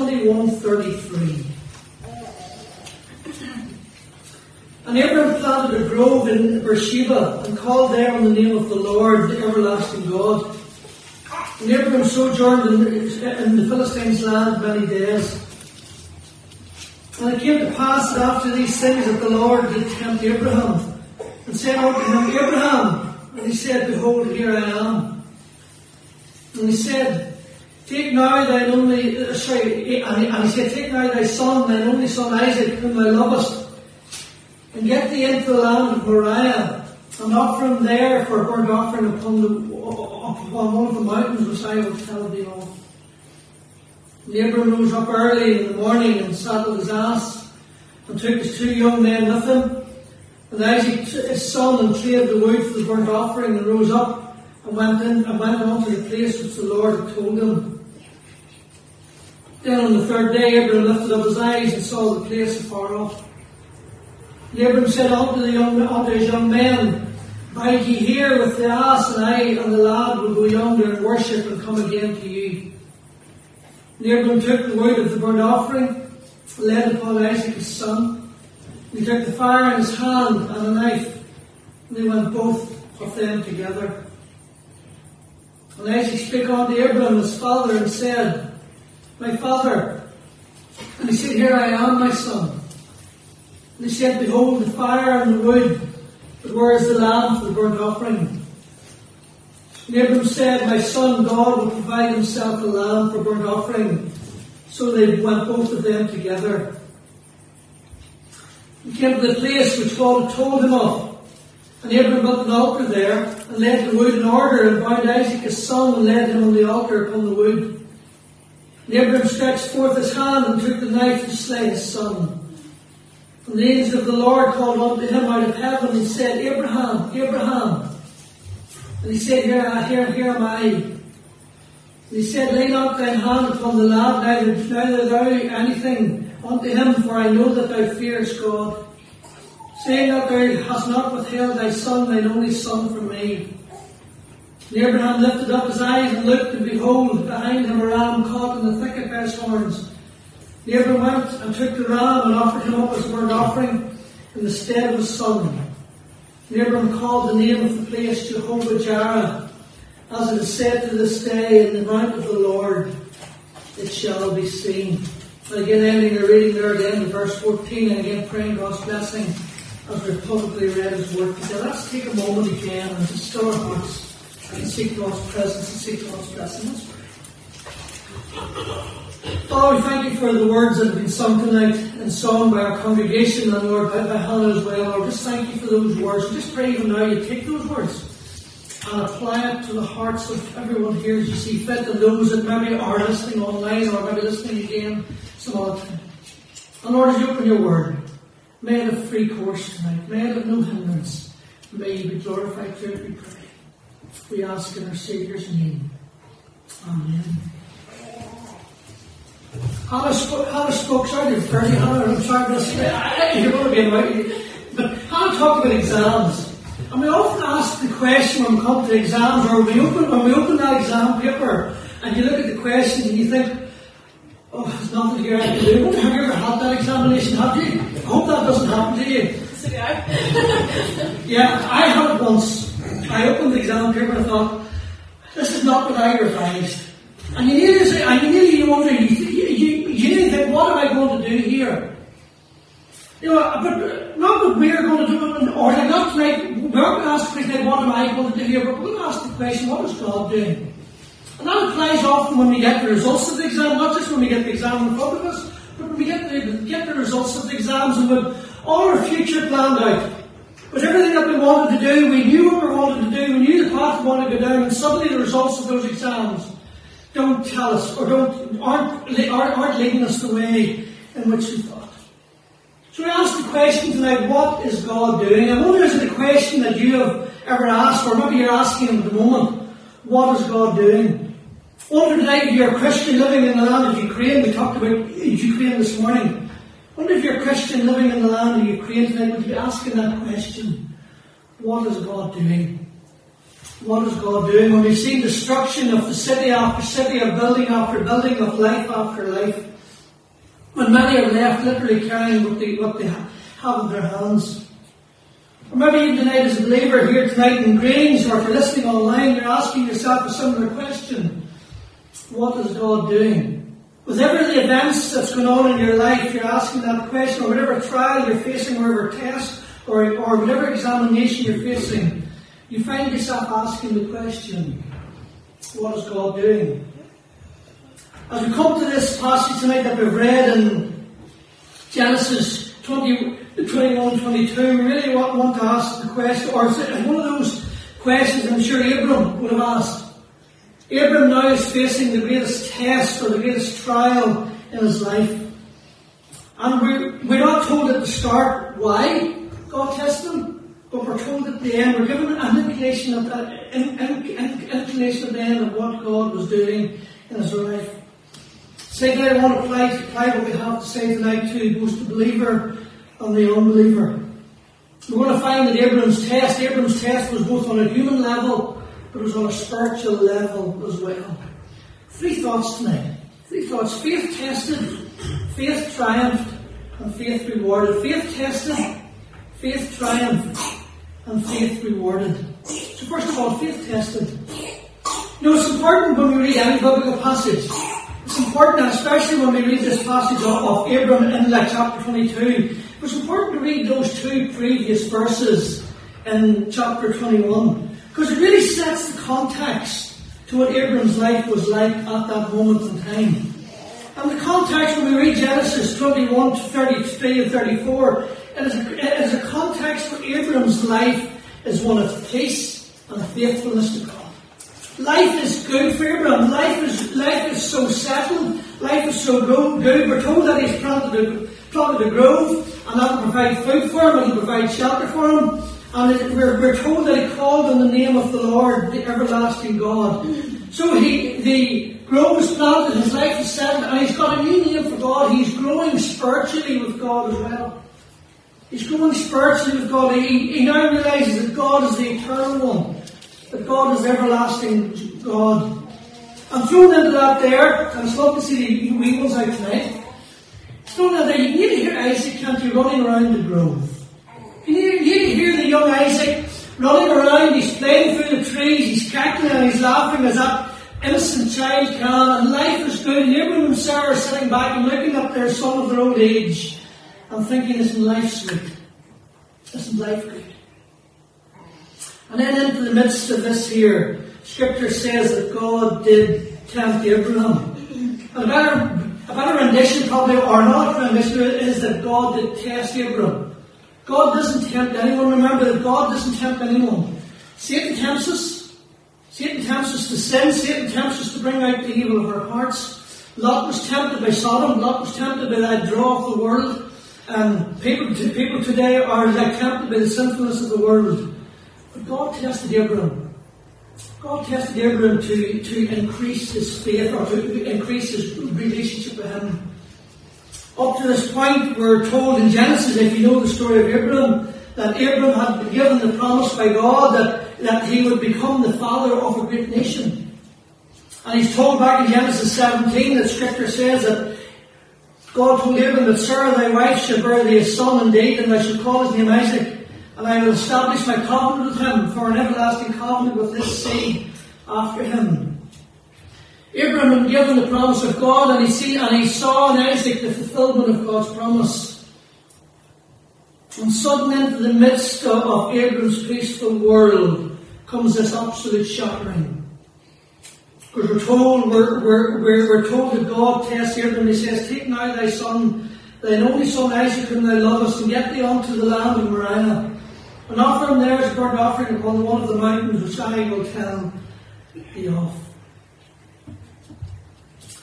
21 33. And Abraham planted a grove in Beersheba and called there on the name of the Lord, the everlasting God. And Abraham sojourned in, in the Philistines' land many days. And it came to pass that after these things that the Lord did tempt Abraham, and said unto him, Abraham, and he said, Behold, here I am. And he said, Take now thine only, uh, sorry, and he, and he said, Take now thy son, thine only son Isaac, whom thou lovest, and get thee into the land of Moriah, and offer him there for a burnt offering upon, the, upon one of the mountains which I will tell thee of. And Abram rose up early in the morning and saddled his ass, and took his two young men with him, and Isaac his son, and clave the wood for the burnt offering, and rose up and went in and went on to the place which the Lord had told him. Then on the third day Abram lifted up his eyes and saw the place afar off. And Abram said unto the young unto his young men, Bide ye here with the ass, and I and the lad will go yonder and worship and come again to you. And Abram took the wood of the burnt offering, laid upon Isaac his son. He took the fire in his hand and a knife, and they went both of them together. And Isaac spake unto Abram his father and said, My father. And he said, Here I am, my son. And he said, Behold the fire and the wood, but where is the lamb for the burnt offering? And Abram said, My son, God will provide himself a lamb for burnt offering. So they went both of them together. He came to the place which God had told him of. And Abram built an altar there, and laid the wood in order, and bound Isaac his son, and laid him on the altar upon the wood. And Abram stretched forth his hand, and took the knife to slay his son. And the angel of the Lord called unto him out of heaven, and said, Abraham, Abraham. And he said, Here, here, here am I. And he said, Lay not thine hand upon the lad, neither, neither thou anything unto him, for I know that thou fearest God saying that thou hast not withheld thy son, thine only son, from me. And Abraham lifted up his eyes and looked, and behold, behind him a ram caught in the thicket by his horns. Abraham went and took the ram and offered him up as a burnt offering in the stead of his son. And Abraham called the name of the place Jehovah Jireh, as it is said to this day, in the mount of the Lord it shall be seen. And again, ending the reading there again, in verse 14, and again praying God's blessing as we've publicly read his word today, let's take a moment again and just still our hearts and seek God's presence and seek God's. Let's. Father, we thank you for the words that have been sung tonight and sung by our congregation and Lord by, by Hannah as well. Lord, just thank you for those words. And just pray even now you take those words and apply it to the hearts of everyone here as you see fit and those that maybe are listening online or maybe listening again some other time. And Lord, as you open your word, May it have free course tonight. May it have no hindrance. May you be glorified through it, we pray. We ask in our Saviour's name. Amen. Hannah spoke, Hannah spoke, sorry to Hannah, I'm sorry to say, you're going to be about but Hannah talked about exams. And we often ask the question when we come to exams, or we open, when we open that exam paper, and you look at the questions and you think, Oh, there's nothing here I can do. Have you ever had that examination? Have you? I hope that doesn't happen to you. yeah, I had it once. I opened the exam paper and I thought, this is not what I revised. And you nearly say, and you nearly wonder, you, you, you nearly think, what am I going to do here? You know, but not what we're going to do, or like not tonight, we're going to ask the question, what am I going to do here? But we're going to ask the question, what is God doing? And that applies often when we get the results of the exam, not just when we get the exam in front of us, but when we get the, get the results of the exams and with all our future planned out. With everything that we wanted to do, we knew what we wanted to do, we knew the path we wanted to go down, and suddenly the results of those exams don't tell us or don't aren't, aren't, leading us the way in which we thought. So we ask the question tonight, what is God doing? I wonder is it a question that you have ever asked, or maybe you're asking at the moment, what is God doing? Wonder tonight if you're a Christian living in the land of Ukraine, we talked about Ukraine this morning. Wonder if you're a Christian living in the land of Ukraine tonight, would you be asking that question? What is God doing? What is God doing? When we've seen destruction of the city after city, of building after building, of life after life, when many are left literally carrying what they, what they have in their hands. Or maybe even tonight as a believer here tonight in Grange or if you're listening online, you're asking yourself a similar question. What is God doing? Whatever the events that's going on in your life, you're asking that question, or whatever trial you're facing, whatever test, or, or whatever examination you're facing, you find yourself asking the question, what is God doing? As we come to this passage tonight that we've read in Genesis 20, 21, 22, we really want, want to ask the question, or it's one of those questions I'm sure Abram would have asked. Abram now is facing the greatest test or the greatest trial in his life. And we're, not told at the start why God tests him, but we're told at the end, we're given an inclination of that, in, inclination at the end of what God was doing in his life. Secondly, I want to apply, apply what we have to say tonight to both the believer and the unbeliever. We're going to find that Abram's test, Abram's test was both on a human level but it was on a spiritual level as well. Three thoughts tonight. Three thoughts. Faith tested, faith triumphed, and faith rewarded. Faith tested, faith triumphed, and faith rewarded. So first of all, faith tested. You know, it's important when we read any biblical passage. It's important, especially when we read this passage of, Abram in like chapter 22. It's important to read those two previous verses in chapter 21. Because it really sets the context to what Abram's life was like at that moment in time. And the context when we read Genesis 21 to 33 and 34, it is, a, it is a context where Abram's life is one of peace and faithfulness to God. Life is good for Abram. Life is, life is so settled. Life is so good. We're told that he's planted a, planted a grove and that will provide food for him and will provide shelter for him. And we're, we're told that he called on the name of the Lord, the everlasting God. So he, the grove is planted, his life is settled, and he's got a new name for God. He's growing spiritually with God as well. He's growing spiritually with God. He, he now realizes that God is the eternal one, that God is everlasting God. I'm thrown into that there, and it's love to see the ones out tonight. Thrown into there, you to hear Isaac can't you running around the grove. You you hear the young Isaac running around, he's playing through the trees, he's cackling and he's laughing as that innocent child can, and life is good, and Abraham and Sarah are sitting back and looking up their son of their old age and thinking, isn't life sweet? Isn't life good? And then into the midst of this here, Scripture says that God did tempt Abraham. And a better, a better rendition probably, or not rendition, is that God did test Abraham. God doesn't tempt anyone. Remember that God doesn't tempt anyone. Satan tempts us. Satan tempts us to sin. Satan tempts us to bring out the evil of our hearts. Lot was tempted by Sodom. Lot was tempted by that draw of the world. And people, people today are like tempted by the sinfulness of the world. But God tested Abraham. God tested Abraham to, to increase his faith or to increase his relationship with him. Up to this point, we're told in Genesis, if you know the story of Abraham, that Abraham had been given the promise by God that, that he would become the father of a great nation. And he's told back in Genesis 17 that scripture says that God told Abraham that Sarah thy wife shall bear thee a son indeed, and I shall call his name Isaac, and I will establish my covenant with him for an everlasting covenant with this seed after him. Abraham had given the promise of God and he, see, and he saw in Isaac the fulfillment of God's promise. And suddenly into the midst of, of Abraham's peaceful world comes this absolute shattering. Because we're told, we're, we're, we're, we're told that God tests Abraham, he says, Take now thy son, thine only son Isaac, whom thou lovest, and get thee unto the land of Moriah, and offer him there as a burnt offering upon one of the mountains which I will tell thee of.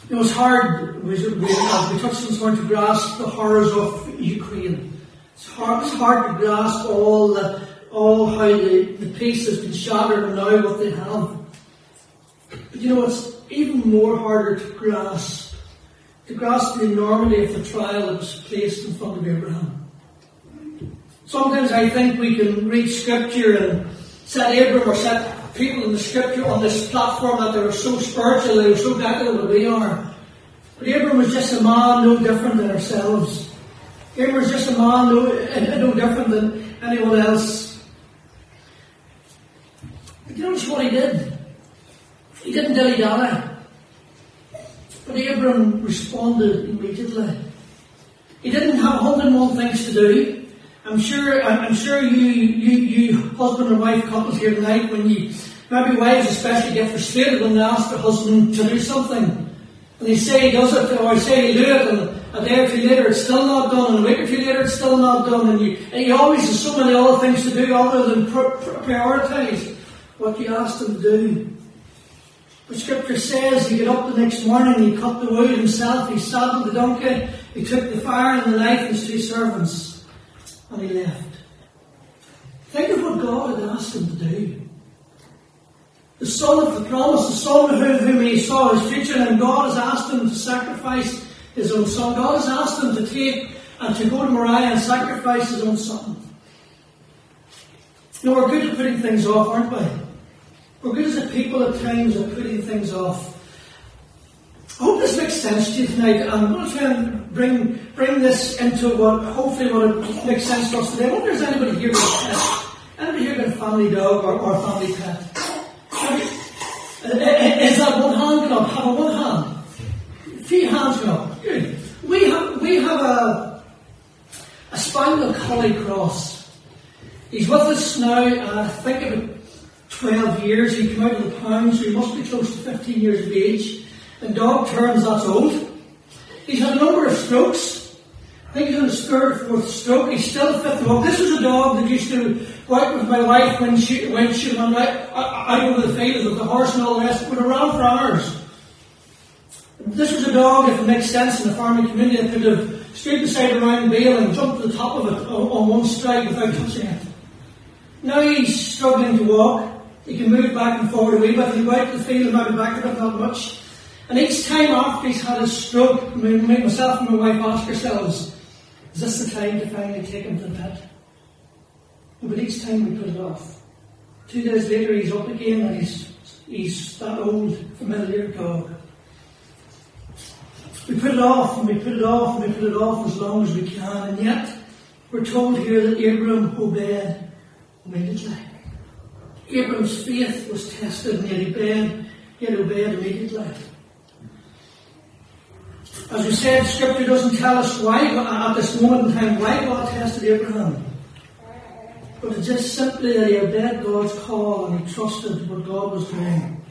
It was hard, we, we, we this morning, to grasp the horrors of Ukraine. It's hard, it's hard to grasp all the, all how the, the peace has been shattered and now what they have. But you know, it's even more harder to grasp, to grasp the enormity of the trial that was placed in front of Abraham. Sometimes I think we can read scripture and set Abraham or set people in the scripture on this platform that they were so spiritual, they were so better than we are. But Abram was just a man no different than ourselves. Abram was just a man no, no different than anyone else. But you notice what he did? He didn't dilly dally. But Abram responded immediately. He didn't have 101 things to do. I'm sure, I'm sure you, you, you husband and wife couples here tonight, when you, maybe wives especially get frustrated when they ask their husband to do something. And they say he does it, or I say he do it, and a day or two later it's still not done, and a week or two later it's still not done, and you, and you always have so many other things to do other than prioritize what you asked them to do. The scripture says he got up the next morning, he cut the wood himself, he saddled the donkey, he took the fire and the knife and his two servants and he left. Think of what God had asked him to do. The son of the promise, the son of whom, he saw his future, and God has asked him to sacrifice his own son. God has asked him to take and to go to Moriah and sacrifice his own son. Know, we're good at putting things off, aren't we? We're good as a people at times at putting things off. I hope this makes sense to you tonight. Um, I'm going to try and bring bring this into what hopefully what makes sense for us today. I wonder if anybody here with a pet. Anybody here got a family dog or, or a family pet? Uh, uh, is that one hand up? Have a one hand? Few hands up. Good. We have we have a a spaniel collie cross. He's with us now, uh, I think about 12 years. He came out of the pound, so he must be close to 15 years of age. In dog terms, that's old. He's had a number of strokes. I think he's on his third or fourth stroke. He's still fit to walk. This was a dog that used to go out with my wife when she when she went out, uh, uh, out over the fields with the horse and all the rest, went around for hours. This was a dog, if it makes sense in the farming community, that could have stood beside a round bale and jumped to the top of it on, one stride without touching it. Now he's struggling to walk. He can move back and forward a wee bit. He out to the field and maybe back a bit, not much. And each time after he's had a stroke, myself and my wife ask ourselves, is this the time to finally take him to the vet? But each time we put it off. Two days later he's up again and he's, he's that old familiar dog. We put it off and we put it off and we put it off as long as we can, and yet we're told here that Abram obeyed immediately. Abram's faith was tested and yet he obeyed, yet obeyed immediately. As we said, Scripture doesn't tell us why, at this moment in time, why God tested Abraham. But it's just simply that he obeyed God's call and he trusted what God was doing.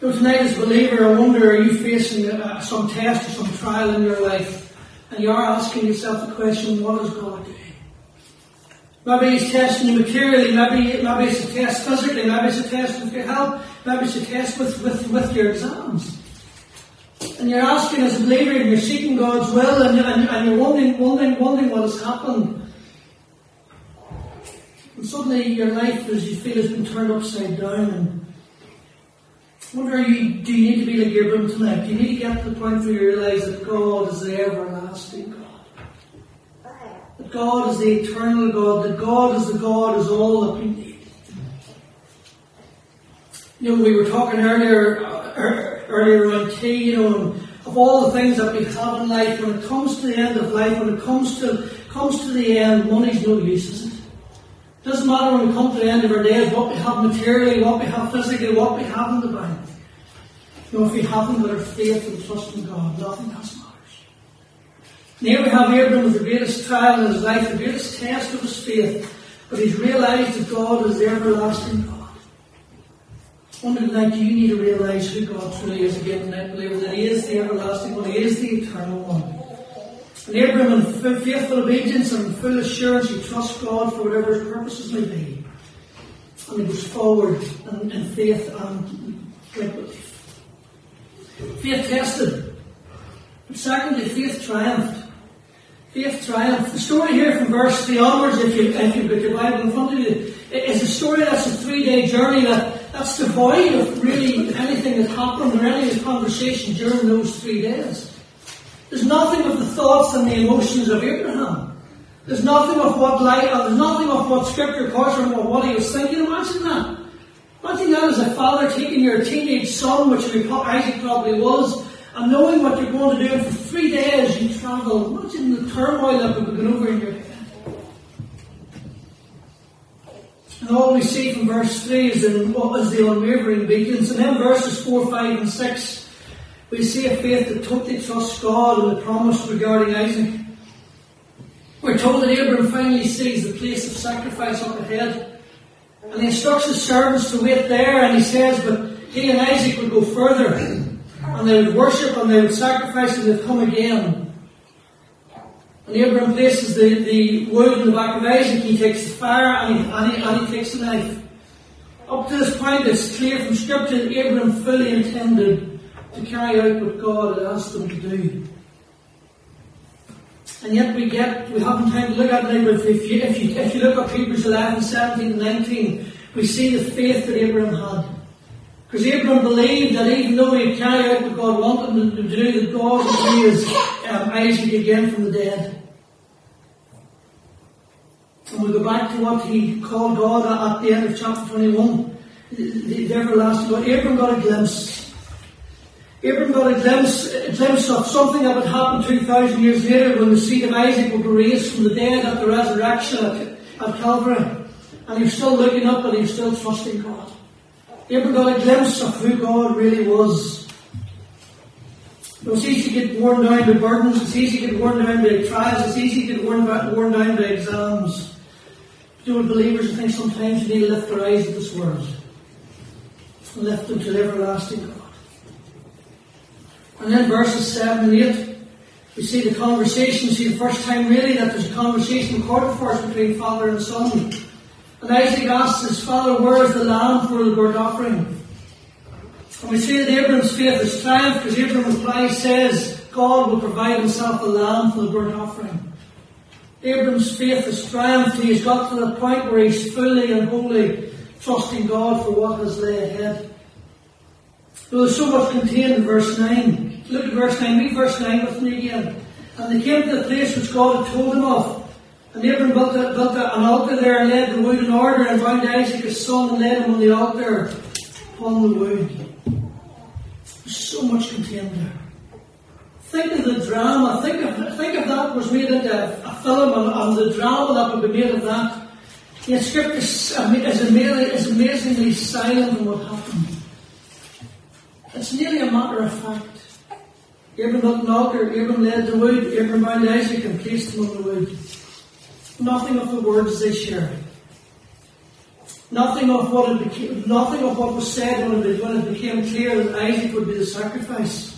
So tonight, as a believer, I wonder, are you facing some test or some trial in your life? And you are asking yourself the question, what is God doing? Maybe he's testing you materially, maybe, maybe it's a test physically, maybe it's a test with your health, maybe it's a test with, with, with your exams and you're asking as a believer and you're seeking God's will and, and, and you're wondering, wondering, wondering what has happened. And suddenly your life, as you feel, has been turned upside down. And wonder, you, do you need to be like Abram tonight? Do you need to get to the point where you realise that God is the everlasting God? That God is the eternal God. That God is the God is all that we need. You know, we were talking earlier, uh, earlier tea, you know, of all the things that we have in life, when it comes to the end of life, when it comes to comes to the end, money's no use, is it? Doesn't matter when we come to the end of our days what we have materially, what we have physically, what we have in the bank. You know, if we haven't got our faith and trust in God, nothing else matters. And here we have Abram with the greatest trial in his life, the greatest test of his faith, but he's realized that God is the everlasting God. Wonder tonight, do you need to realize who God truly is again tonight, believe that He is the everlasting one, He is the eternal one. And Abraham, in faithful obedience and full assurance, he trusts God for whatever his purposes may be. And he goes forward in, in faith and great belief. Faith tested. But secondly, faith triumphed. Faith triumphed. The story here from verse 3 onwards, if, you, if you've got your Bible in front of you, is a story that's a three day journey that that's devoid of really anything that happened or any conversation during those three days. There's nothing of the thoughts and the emotions of Abraham. There's nothing of what light, uh, there's nothing of what Scripture calls him or what he was thinking. Imagine that. Imagine that as a father taking your teenage son, which Isaac probably was, and knowing what you're going to do, and for three days you travel. Imagine the turmoil that would be going over in your And all we see from verse 3 is in what was the unwavering obedience. And then verses 4, 5, and 6, we see a faith that totally trusts God and the promise regarding Isaac. We're told that Abraham finally sees the place of sacrifice up ahead. And he instructs his servants to wait there, and he says, but he and Isaac would go further, and they would worship, and they would sacrifice, and they'd come again. And Abraham places the, the wood in the back of Isaac, he takes the fire, and he, and he, and he takes the knife. Up to this point, it's clear from Scripture that Abraham fully intended to carry out what God had asked him to do. And yet we get, we haven't time to look at it, but if you, if you, if you look at Hebrews 11, 17 and 19, we see the faith that Abraham had. Because Abraham believed that even though he carried out what God wanted him to do, that God would raise um, Isaac again from the dead. We go back to what he called God at the end of chapter 21, the, the everlasting God. Abraham got a glimpse Abraham got a glimpse, a glimpse of something that would happen 2,000 years later when the seed of Isaac would be raised from the dead at the resurrection at, at Calvary. And he was still looking up and he was still trusting God. Abraham got a glimpse of who God really was. It was easy to get worn down by burdens, it's easy to get worn down by trials, it's easy to get worn, worn down by exams. You know, believers, I think sometimes you need to lift their eyes at this world and lift them to the everlasting God. And then verses 7 and 8, we see the conversation, we see the first time really that there's a conversation recorded for us between father and son. And Isaac asks his father, Where is the lamb for the burnt offering? And we see that Abraham's faith is triumphed because Abraham replies, says, God will provide himself a lamb for the burnt offering. Abraham's faith is triumphed. He has got to the point where he's fully and wholly trusting God for what has lay ahead. There's so much contained in verse 9. Look at verse 9. Read verse 9 with me again. And they came to the place which God had told them of. And Abram built, a, built a, an altar there and laid the wood in order and bound Isaac his son and laid him on the altar upon the wood. There's so much contained there. Think of the drama. Think of, think that was made into a, film and, and, the drama that would be made of that. Yet Scripture is, is, amazingly, is amazingly silent on what happened. It's nearly a matter of fact. Abram an altar, Abram led the wood, Abram bound Isaac and placed him on the wood. Nothing of the words they shared. Nothing of what it became, nothing of what was said when it, when it became clear that Isaac would be the sacrifice.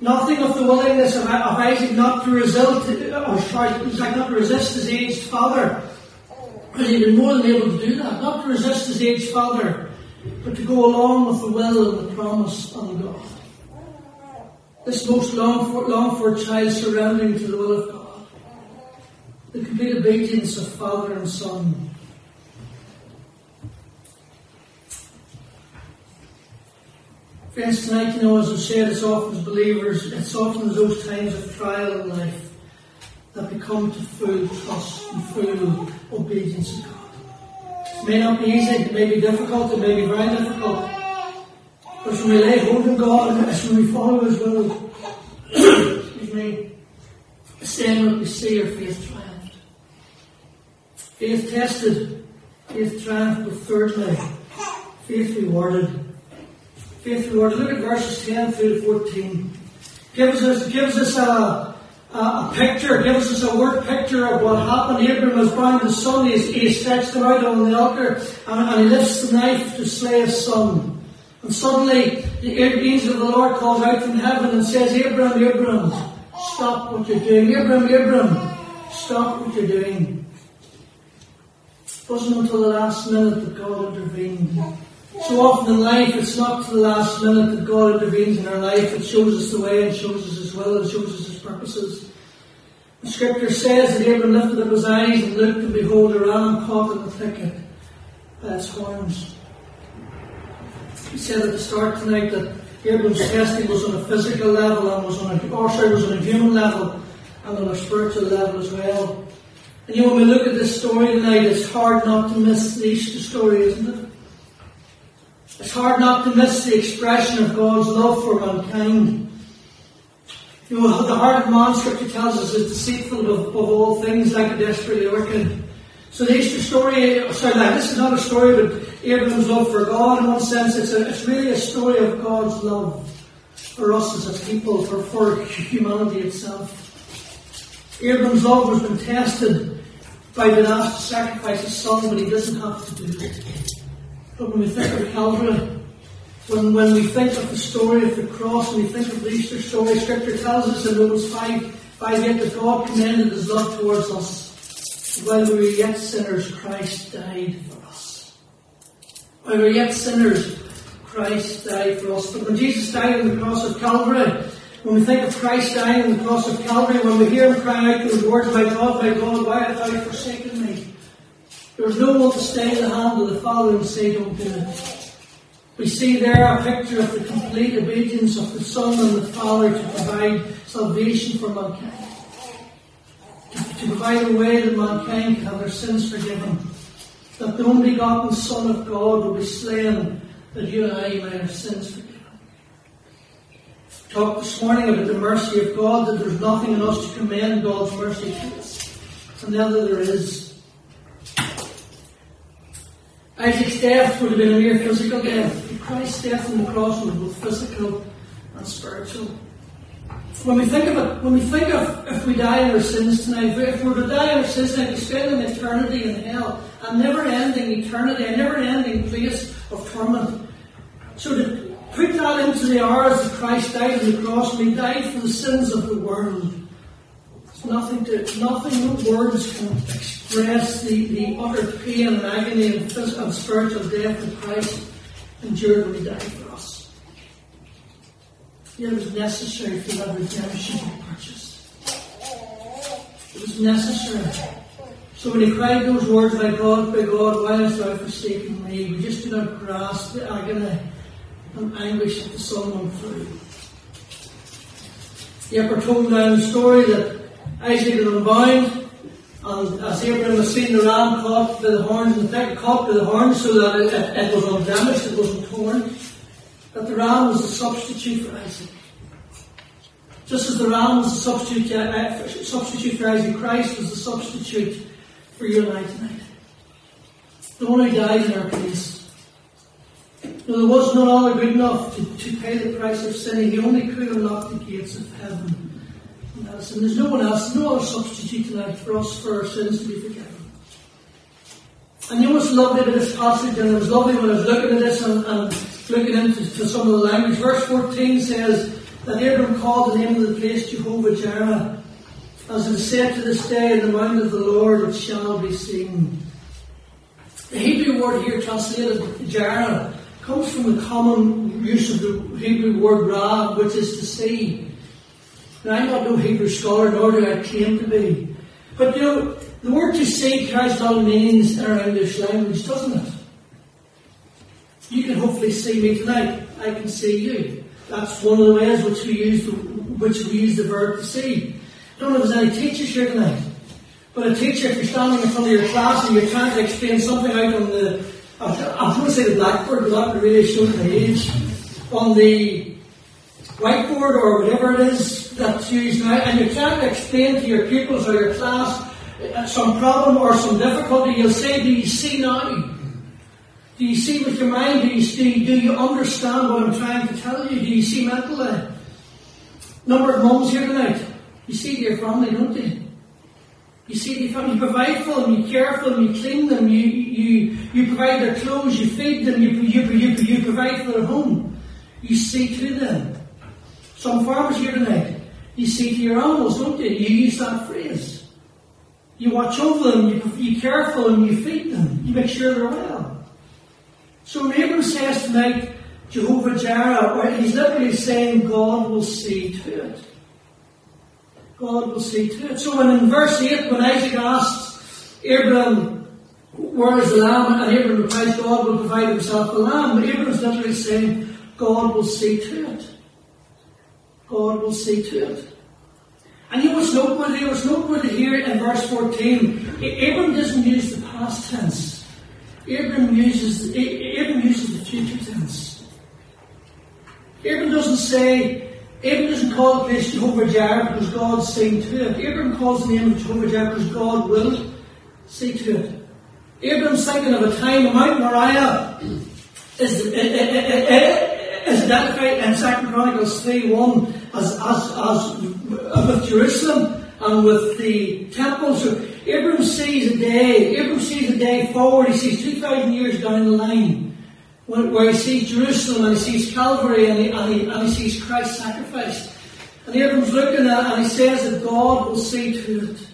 Nothing of the willingness of, Isaac not to resist, or oh, sorry, like not to resist his aged father. But he'd been more than able to do that. Not to resist his aged father, but to go along with the will and the promise of God. This most long for, long for child surrendering to the will of God. The complete obedience of father and son. Friends, tonight, you know, as I've said, it's often as believers, it's often those times of trial in life that become to full trust and full obedience to God. It may not be easy, it may be difficult, it may be very difficult. But when we lay hold on God and as we follow His will, excuse me, stand what we see our faith triumphed. Faith tested, faith triumphed, but thirdly, faith rewarded. Faith rewarded. Look at verses 10 through 14. Gives us, gives us a, a, a picture, gives us a word picture of what happened. Abram was bound his son, he, he stretched him out on the altar, and, and he lifts the knife to slay his son. And suddenly the angel of the Lord calls out from heaven and says, Abram, Abram, stop what you're doing. Abram, Abram, stop what you're doing. It wasn't until the last minute that God intervened. So often in life, it's not to the last minute that God intervenes in our life. It shows us the way and shows us His will and shows us His purposes. The scripture says that Abram lifted up his eyes and looked, and behold, a ram caught in the thicket by its horns. We said at the start tonight that Abram's testing was on a physical level and was on a, or sorry, was on a human level and on a spiritual level as well. And you know, when we look at this story tonight, it's hard not to miss the Easter story, isn't it? It's hard not to miss the expression of God's love for mankind. You know, the heart of man, Scripture tells us, is deceitful of, of all things, like a desperately wicked. So the Easter story, sorry, like, this is not a story about Abraham's love for God in one sense. It's, a, it's really a story of God's love for us as a people, for, for humanity itself. Abraham's love has been tested by asked to sacrifice his son, but he doesn't have to do it. But when we think of Calvary, when, when we think of the story of the cross, when we think of the Easter story, Scripture tells us in Romans 5, 5 8 that God commended his love towards us. While we were yet sinners, Christ died for us. While we were yet sinners, Christ died for us. But when Jesus died on the cross of Calvary, when we think of Christ dying on the cross of Calvary, when we hear him cry out those words, My God, my God, why have thou forsaken me? There was no one to stay in the hand of the Father and say, Don't do it. We see there a picture of the complete obedience of the Son and the Father to provide salvation for mankind. To, to provide a way that mankind can have their sins forgiven. That the only begotten Son of God will be slain that you and I may have sins forgiven. Talked this morning about the mercy of God, that there's nothing in us to commend God's mercy to us. And now that there is. Isaac's death would have been a mere physical death. Christ's death on the cross was both physical and spiritual. When we think of it, when we think of if we die in our sins tonight, if we were to die in our sins tonight, we spend an eternity in hell, a never-ending eternity, a never-ending place of torment. So to put that into the hours that Christ died on the cross, and He died for the sins of the world. Nothing to, nothing, no words can express the, the utter pain and agony and, physical, and spiritual death that Christ endured when He died for us. It was necessary for that redemption to purchase. It was necessary. So when he cried those words, My God, my God, why hast thou forsaken me? We just do not grasp the agony and anguish that the son went through. Yet we're told now the story that Isaac had unbound, and as Abraham has seen the ram caught by the horns, in fact caught by the horns so that it, it, it was undamaged, it wasn't torn, that the ram was a substitute for Isaac. Just as the ram was a substitute, uh, substitute for Isaac, Christ was a substitute for you and I tonight. The one who died in our place. Now, there was no other good enough to, to pay the price of sin. He only could unlock the gates of heaven. And there's no one else, no other substitute tonight for us for our sins to be forgiven. And you know what's lovely this passage, and it was lovely when I was looking at this and, and looking into some of the language. Verse 14 says that Abram called the name of the place Jehovah Jireh. As it is said to this day, in the mount of the Lord it shall be seen. The Hebrew word here translated Jireh comes from the common use of the Hebrew word ra, which is to see. Now, I'm not no Hebrew scholar, nor do I claim to be. But you know, the word to see carries a lot of meanings in our English language, doesn't it? You can hopefully see me tonight. I can see you. That's one of the ways which we use the, which we use the verb to see. I don't know if there's any teachers here tonight. But a teacher, if you're standing in front of your class and you're trying to explain something out on the, I'm going to say the blackboard, but that really shows the age, on the whiteboard or whatever it is that's used now, and you're trying to explain to your pupils or your class uh, some problem or some difficulty, you'll say, do you see now? Do you see with your mind? Do you, see, do you understand what I'm trying to tell you? Do you see mentally? Number of mums here tonight. You see your family, don't you? You see your family, you provide for them, you care for them, you clean them, you, you, you provide their clothes, you feed them, you, you, you, you provide for their home. You see to them. Some farmers here tonight, you see to your animals, don't you? You use that phrase. You watch over them, you, you care for them, you feed them, you make sure they're well. So Abram says tonight, Jehovah Jireh, where he's literally saying God will see to it. God will see to it. So when in verse 8, when Isaac asks Abraham, where is the lamb? And Abraham replies, God will provide himself the lamb. But Abraham's literally saying, God will see to it. God will see to it. And you know what's noteworthy? Here in verse 14, Abram doesn't use the past tense. Abram uses Abram uses the future tense. Abram doesn't say Abram doesn't call the place Jehovah Jireh because God's saying to it. Abram calls the name of Jehovah Jireh because God will say to it. Abram's thinking of a time Mount Moriah is, is identified in 2 Chronicles 3 1 as, as, as with Jerusalem and with the temple. So Abram sees a day, Abram sees a day forward, he sees 2,000 years down the line, where he sees Jerusalem and he sees Calvary and he, and he, and he sees Christ sacrificed. And Abram's looking at it and he says that God will see to it.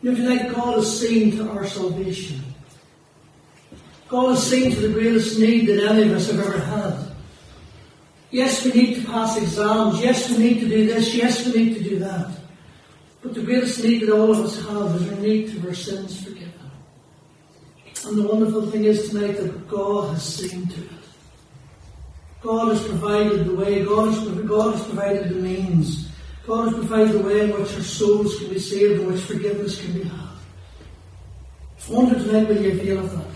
You know, tonight God is seeing to our salvation. God is seen to the greatest need that any of us have ever had. Yes, we need to pass exams. Yes, we need to do this. Yes, we need to do that. But the greatest need that all of us have is our need to our sins forgiven. And the wonderful thing is tonight that God has seen to it. God has provided the way. God has, God has provided the means. God has provided the way in which our souls can be saved and which forgiveness can be had. I wonder tonight will you avail of that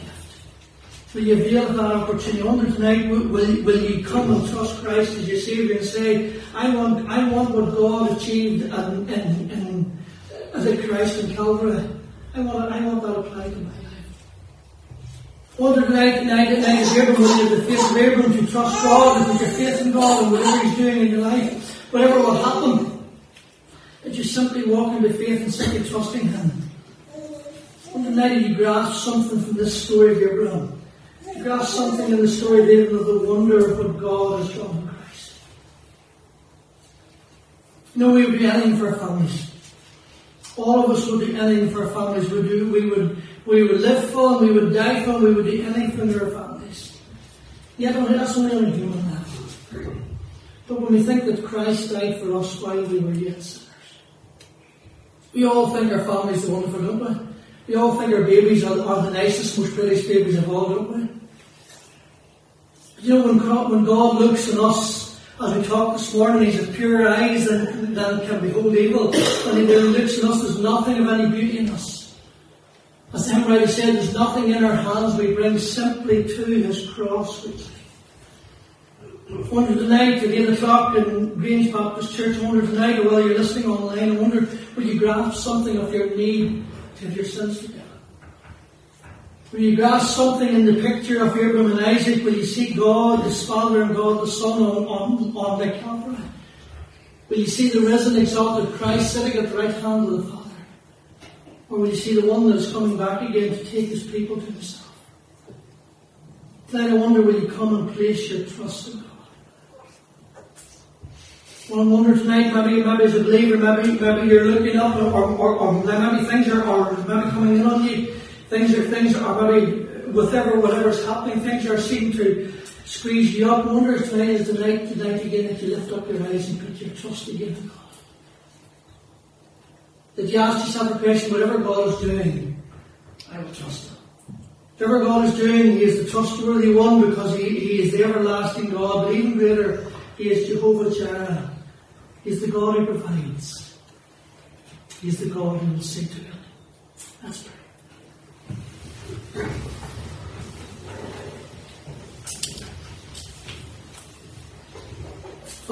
Will you avail that opportunity? Wonder tonight will, will, you come and trust Christ as your Saviour and say, I want, I want what God achieved in, in, in, as a Christ in Calvary. I want, I want that applied to my life. Wonder tonight, tonight, tonight is Abram, will you the faith of Abram to trust God and put your faith in God and whatever He's doing in your life, whatever will happen, that you simply walk into faith and simply trusting Him. On the night you grasp something from this story of Abraham. Grasp something in the story David of the wonder of what God has done in Christ. Know, we would be anything for our families. All of us would do anything for our families. We, do, we, would, we would live for them, we would die for them, we would do anything for our families. Yet that's only on a human level. But when we think that Christ died for us while we were yet sinners, we all think our families are wonderful, don't we? We all think our babies are, are the nicest, most prettiest babies of all, don't we? You know, when God, when God looks on us, as we talked this morning, He's of pure eyes that can behold evil. And He looks on us, there's nothing of any beauty in us. As the hymn said, there's nothing in our hands we bring simply to His cross. I wonder tonight at 8 o'clock in Grange Baptist Church, I wonder tonight, while you're listening online, I wonder will you grasp something of your need to have your sins forgiven? Will you grasp something in the picture of Abraham and Isaac? Will you see God, his Father, and God the Son on, on, on the Calvary? Will you see the risen, exalted Christ sitting at the right hand of the Father? Or will you see the one that is coming back again to take his people to himself? then I wonder, will you come and place your trust in God? Well, I wonder tonight, maybe, maybe as a believer, maybe, maybe you're looking up, or, or, or maybe things are, are maybe coming in on you. Things are, things are maybe, whatever, whatever's happening, things are seeming to squeeze you up. Wonder if tonight is the night, tonight again, that you lift up your eyes and put your trust again in God. That you ask yourself a question, whatever God is doing, I will trust Him. Whatever God is doing, He is the trustworthy one because He, he is the everlasting God, but even greater, He is Jehovah Jireh. He's the God who provides. He's the God who will see to it. Let's pray.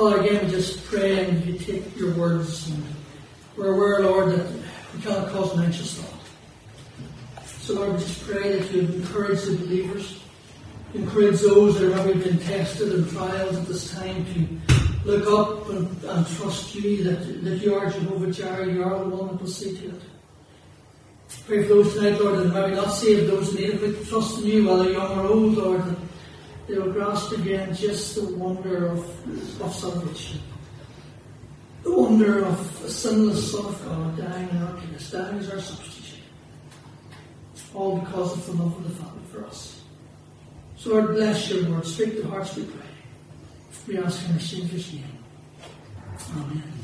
Father, again, we just pray and you take your words and we're aware, Lord, that we cannot cause an anxious thought. So, Lord, we just pray that you encourage the believers, encourage those that have been tested and trials at this time to look up and, and trust you that, that you are Jehovah Jireh, you are the one that will see to it. Pray for those tonight, Lord, that maybe not saved, those that need to trust in you, whether young or old, Lord, they will grasp again just the wonder of, of salvation. The wonder of a sinless Son of God dying in our place, dying as our substitute. All because of the love of the Father for us. So Lord, bless your word. Speak to hearts, we pray. We ask in the Savior's name. Amen.